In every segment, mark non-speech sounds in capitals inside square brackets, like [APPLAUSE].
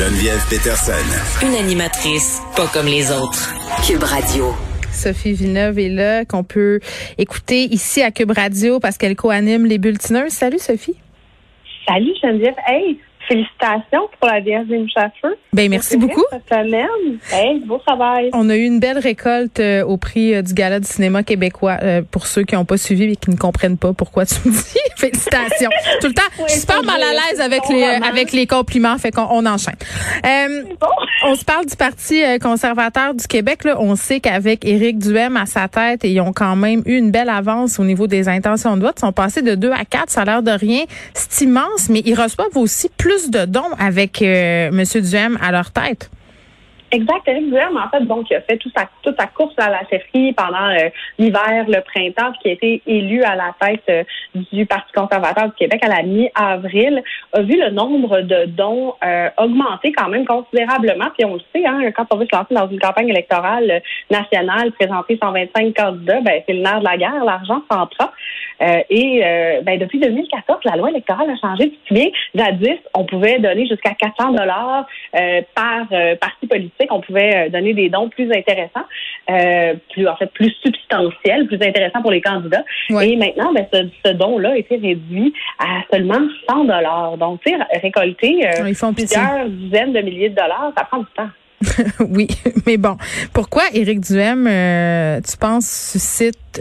Geneviève Peterson. Une animatrice pas comme les autres. Cube Radio. Sophie Villeneuve est là, qu'on peut écouter ici à Cube Radio parce qu'elle co-anime les bulletineurs. Salut Sophie. Salut Geneviève. Hey, félicitations pour la Vierge des Ben merci beaucoup. Cette semaine. Hey, beau travail. On a eu une belle récolte euh, au prix euh, du Gala du cinéma québécois. Euh, pour ceux qui n'ont pas suivi et qui ne comprennent pas pourquoi tu me dis [LAUGHS] félicitations. Tout le temps, je suis super mal à l'aise avec les avec les compliments, fait qu'on on enchaîne. On se parle du Parti conservateur du Québec. Là. On sait qu'avec Éric Duhem à sa tête, ils ont quand même eu une belle avance au niveau des intentions de vote. Ils sont passés de 2 à 4, ça a l'air de rien. C'est immense, mais ils reçoivent aussi plus de dons avec euh, M. Duhem à leur tête. Exact. Éric Duhem, en fait, donc, il a fait toute sa, toute sa course à la chefferie pendant euh, l'hiver, le printemps, puis qui a été élu à la tête euh, du Parti conservateur du Québec à la mi-avril, a vu le nombre de dons augmenter quand même considérablement. Puis on le sait, hein, quand on veut se lancer dans une campagne électorale nationale, présenter 125 candidats, ben, c'est le nerf de la guerre, l'argent s'en prend. Euh, et euh, ben, depuis 2014, la loi électorale a changé. Tu te souviens, jadis, on pouvait donner jusqu'à 400 dollars euh, par parti politique. On pouvait donner des dons plus intéressants, plus en fait plus substantiels, plus intéressants pour les candidats. Et maintenant, ben, ce, don-là a été réduit à seulement 100 dollars. Donc, tu sais, récolter plusieurs dizaines de milliers de dollars, ça prend du temps. [LAUGHS] oui, mais bon, pourquoi Éric Duhem, tu penses, suscite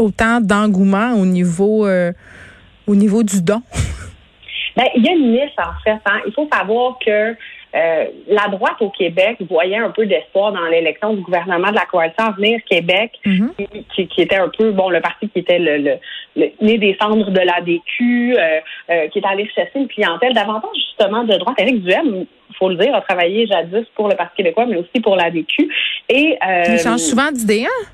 autant d'engouement au niveau euh, au niveau du don? [LAUGHS] Ben, il y a une niche en fait. Hein. Il faut savoir que euh, la droite au Québec voyait un peu d'espoir dans l'élection du gouvernement de la coalition Avenir Québec, mm-hmm. qui, était un peu bon le parti qui était le, le, né des cendres de l'ADQ, euh, qui est allé chercher une clientèle davantage justement de droite. Éric Duhem, il faut le dire, a travaillé jadis pour le Parti québécois, mais aussi pour l'ADQ. Et il change souvent d'idée, hein?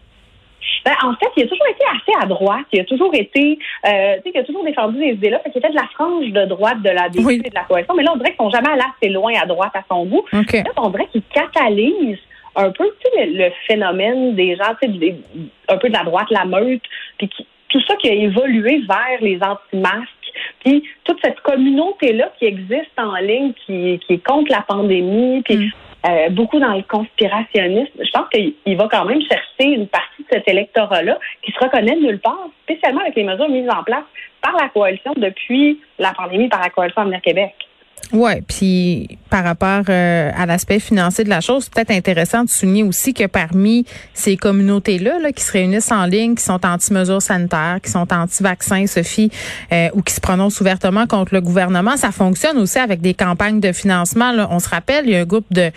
Ben, en fait, il a toujours été assez à droite. Il a toujours été, euh, tu sais, il a toujours défendu des idées-là. Fait qu'il était de la frange de droite de la DQ et de la coalition. Mais là, on dirait qu'ils sont jamais allés assez loin à droite à son goût. Là, on dirait qu'ils catalysent un peu le, phénomène des gens, tu sais, un peu de la droite, la meute, puis tout ça qui a évolué vers les anti-masques. Puis toute cette communauté-là qui existe en ligne, qui, qui est contre la pandémie, puis mm. Euh, beaucoup dans le conspirationnisme. Je pense qu'il va quand même chercher une partie cet électorat-là qui se reconnaît nulle part, spécialement avec les mesures mises en place par la coalition depuis la pandémie par la coalition Avenir Québec. Ouais, puis par rapport euh, à l'aspect financier de la chose, peut-être intéressant de souligner aussi que parmi ces communautés-là là, qui se réunissent en ligne, qui sont anti-mesures sanitaires, qui sont anti-vaccins, Sophie, euh, ou qui se prononcent ouvertement contre le gouvernement, ça fonctionne aussi avec des campagnes de financement. On se rappelle, il y a un groupe de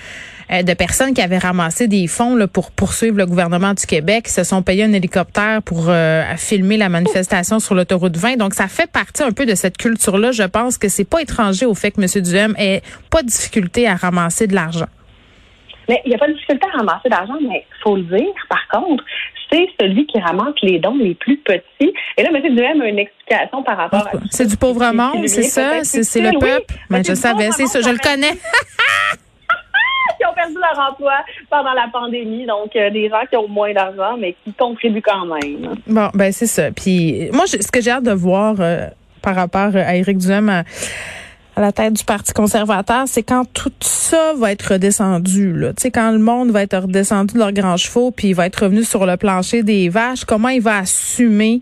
de personnes qui avaient ramassé des fonds là, pour poursuivre le gouvernement du Québec, qui se sont payés un hélicoptère pour filmer la manifestation sur l'autoroute 20. Donc, ça fait partie un peu de cette culture-là. Je pense que c'est pas étranger au fait que M. Duhem ait pas de difficulté à ramasser de l'argent. Mais il n'y a pas de difficulté à ramasser de l'argent, mais il faut le dire, par contre, c'est celui qui ramasse les dons les plus petits. Et là, M. Duhem a une explication par rapport à C'est du pauvre monde, c'est ça? C'est le peuple? mais je savais, c'est ça, je le connais. [LAUGHS] qui ont perdu leur emploi pendant la pandémie. Donc, euh, des gens qui ont moins d'argent, mais qui contribuent quand même. Bon, ben c'est ça. Puis moi, ce que j'ai hâte de voir euh, par rapport à Éric Duhem la tête du Parti conservateur, c'est quand tout ça va être redescendu. Là. Tu sais, quand le monde va être redescendu de leurs grands chevaux, puis il va être revenu sur le plancher des vaches, comment il va assumer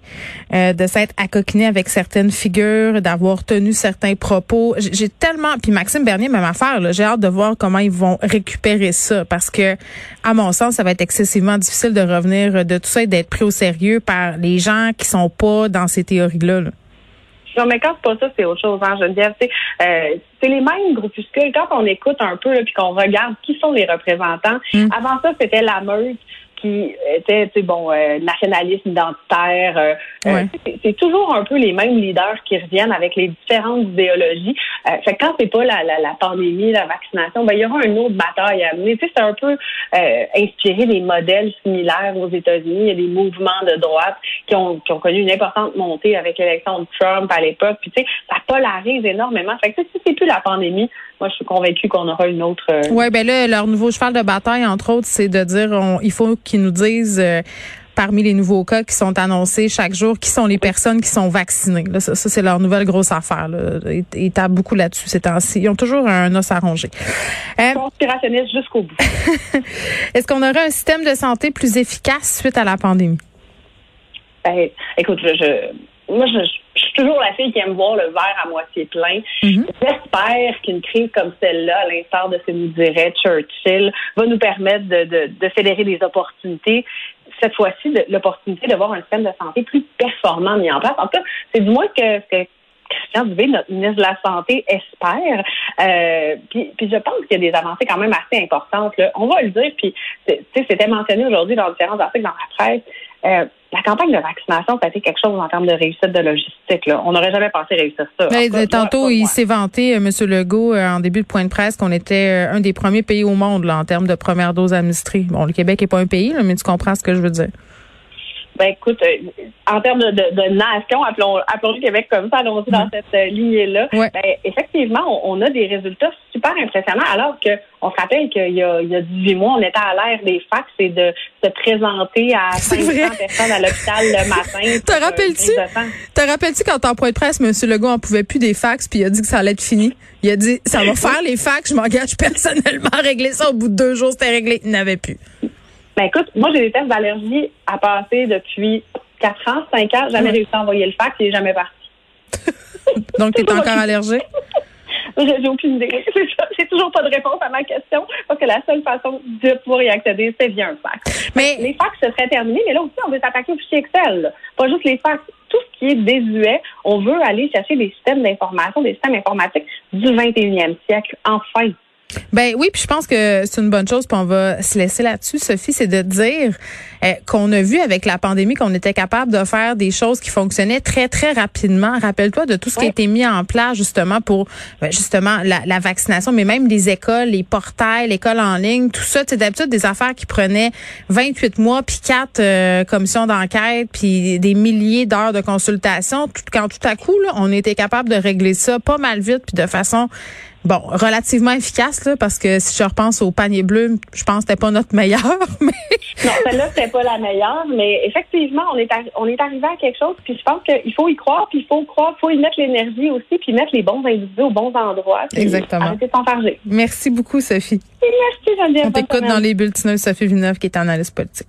euh, de s'être accoquiné avec certaines figures, d'avoir tenu certains propos? J'ai tellement... Puis Maxime Bernier, même affaire, j'ai hâte de voir comment ils vont récupérer ça, parce que, à mon sens, ça va être excessivement difficile de revenir de tout ça et d'être pris au sérieux par les gens qui sont pas dans ces théories-là. là non, mais quand c'est pas ça, c'est autre chose, hein, Geneviève. Euh, c'est les mêmes groupuscules. Quand on écoute un peu puis qu'on regarde qui sont les représentants, mm. avant ça, c'était la meute qui était, tu sais, bon, euh, nationalisme identitaire. Euh, euh, c'est toujours un peu les mêmes leaders qui reviennent avec les différentes idéologies. fait que quand c'est pas la, la, la, pandémie, la vaccination, ben il y aura une autre bataille à mener. Tu sais, c'est un peu inspiré des modèles similaires aux États-Unis. Il y a des mouvements de droite qui ont, qui ont connu une importante montée avec l'élection de Trump à l'époque. Puis tu sais, ça polarise énormément. Fait que si c'est plus la pandémie, moi je suis convaincue qu'on aura une autre. Ouais, ben là, leur nouveau cheval de bataille, entre autres, c'est de dire on, il faut qu'ils nous disent euh, parmi les nouveaux cas qui sont annoncés chaque jour, qui sont les personnes qui sont vaccinées. Là, ça, c'est leur nouvelle grosse affaire. Là. Ils, ils tapent beaucoup là-dessus ces temps-ci. Ils ont toujours un os à ronger. Euh, Conspirationniste jusqu'au bout. [LAUGHS] Est-ce qu'on aura un système de santé plus efficace suite à la pandémie? Ben, écoute, je, moi, je, suis toujours la fille qui aime voir le verre à moitié plein. Mhm. J'espère qu'une crise comme celle-là, à l'instar de ce que nous dirait Churchill, va nous permettre de, de, de fédérer des opportunités. Cette fois-ci, l'opportunité de voir un système de santé plus performant mis en place. En tout cas, c'est du moins que, que Christian Dubé, notre ministre de la Santé, espère. Euh, puis, puis, je pense qu'il y a des avancées quand même assez importantes. On va le dire, puis c'était mentionné aujourd'hui dans différents articles dans la presse. Euh, la campagne de vaccination, ça a été quelque chose en termes de réussite de logistique. Là. On n'aurait jamais pensé réussir ça. Mais, tantôt, il s'est vanté, euh, M. Legault, euh, en début de point de presse, qu'on était un des premiers pays au monde là, en termes de première dose administrée. Bon, le Québec n'est pas un pays, mais tu comprends ce que je veux dire. Ben écoute, euh, en termes de, de, nation, appelons, appelons le Québec comme ça, allons-y dans mm. cette euh, lignée-là. Ben, effectivement, on, a des résultats super impressionnants, alors que on se rappelle qu'il y a, il y a 18 mois, on était à l'ère des fax et de se présenter à [LAUGHS] 500 personnes à l'hôpital le [LAUGHS] matin. Te rappelles-tu? Te rappelles-tu quand en point de presse, M. Legault en pouvait plus des fax, puis il a dit que ça allait être fini? Il a dit, ça va [LAUGHS] faire les fax, je m'engage personnellement à régler ça. Au bout de deux jours, c'était réglé. Il n'avait plus. Ben écoute, moi j'ai des tests d'allergie à passer depuis 4 ans, 5 ans, jamais réussi à envoyer le fax, il n'est jamais parti. [LAUGHS] Donc tu es encore allergique? [LAUGHS] J'ai aucune idée. J'ai toujours pas de réponse à ma question parce que la seule façon de pouvoir y accéder, c'est via un fax. Mais les fax se seraient terminés, mais là aussi, on veut s'attaquer au fichier Excel. Pas juste les fax. Tout ce qui est désuet, on veut aller chercher des systèmes d'information, des systèmes informatiques du 21e siècle. Enfin. Ben oui, puis je pense que c'est une bonne chose, puis on va se laisser là-dessus, Sophie, c'est de dire euh, qu'on a vu avec la pandémie qu'on était capable de faire des choses qui fonctionnaient très très rapidement. Rappelle-toi de tout ce qui a été mis en place justement pour ben, justement la, vaccination, mais même les écoles, les portails, l'école en ligne, tout ça, c'est d'habitude des affaires qui prenaient 28 mois, puis quatre euh, commissions d'enquête, puis des milliers d'heures de consultation. Tout, quand tout à coup, là, on était capable de régler ça pas mal vite, puis de façon bon, relativement efficace, là, parce que si je repense au panier bleu, je pense que c'était pas notre meilleur. [LAUGHS] Mais... non, celle-là, c'était pas la meilleure, mais effectivement, on est, on est arrivé à quelque chose, puis je pense qu'il faut y croire, puis il faut croire, il faut y mettre l'énergie aussi, puis mettre les bons individus aux bons endroits. Exactement. Arrêter de Merci beaucoup, Sophie. merci, Geneviève. On t'écoute dans les bulletineuses Sophie Villeneuve, qui est analyste politique.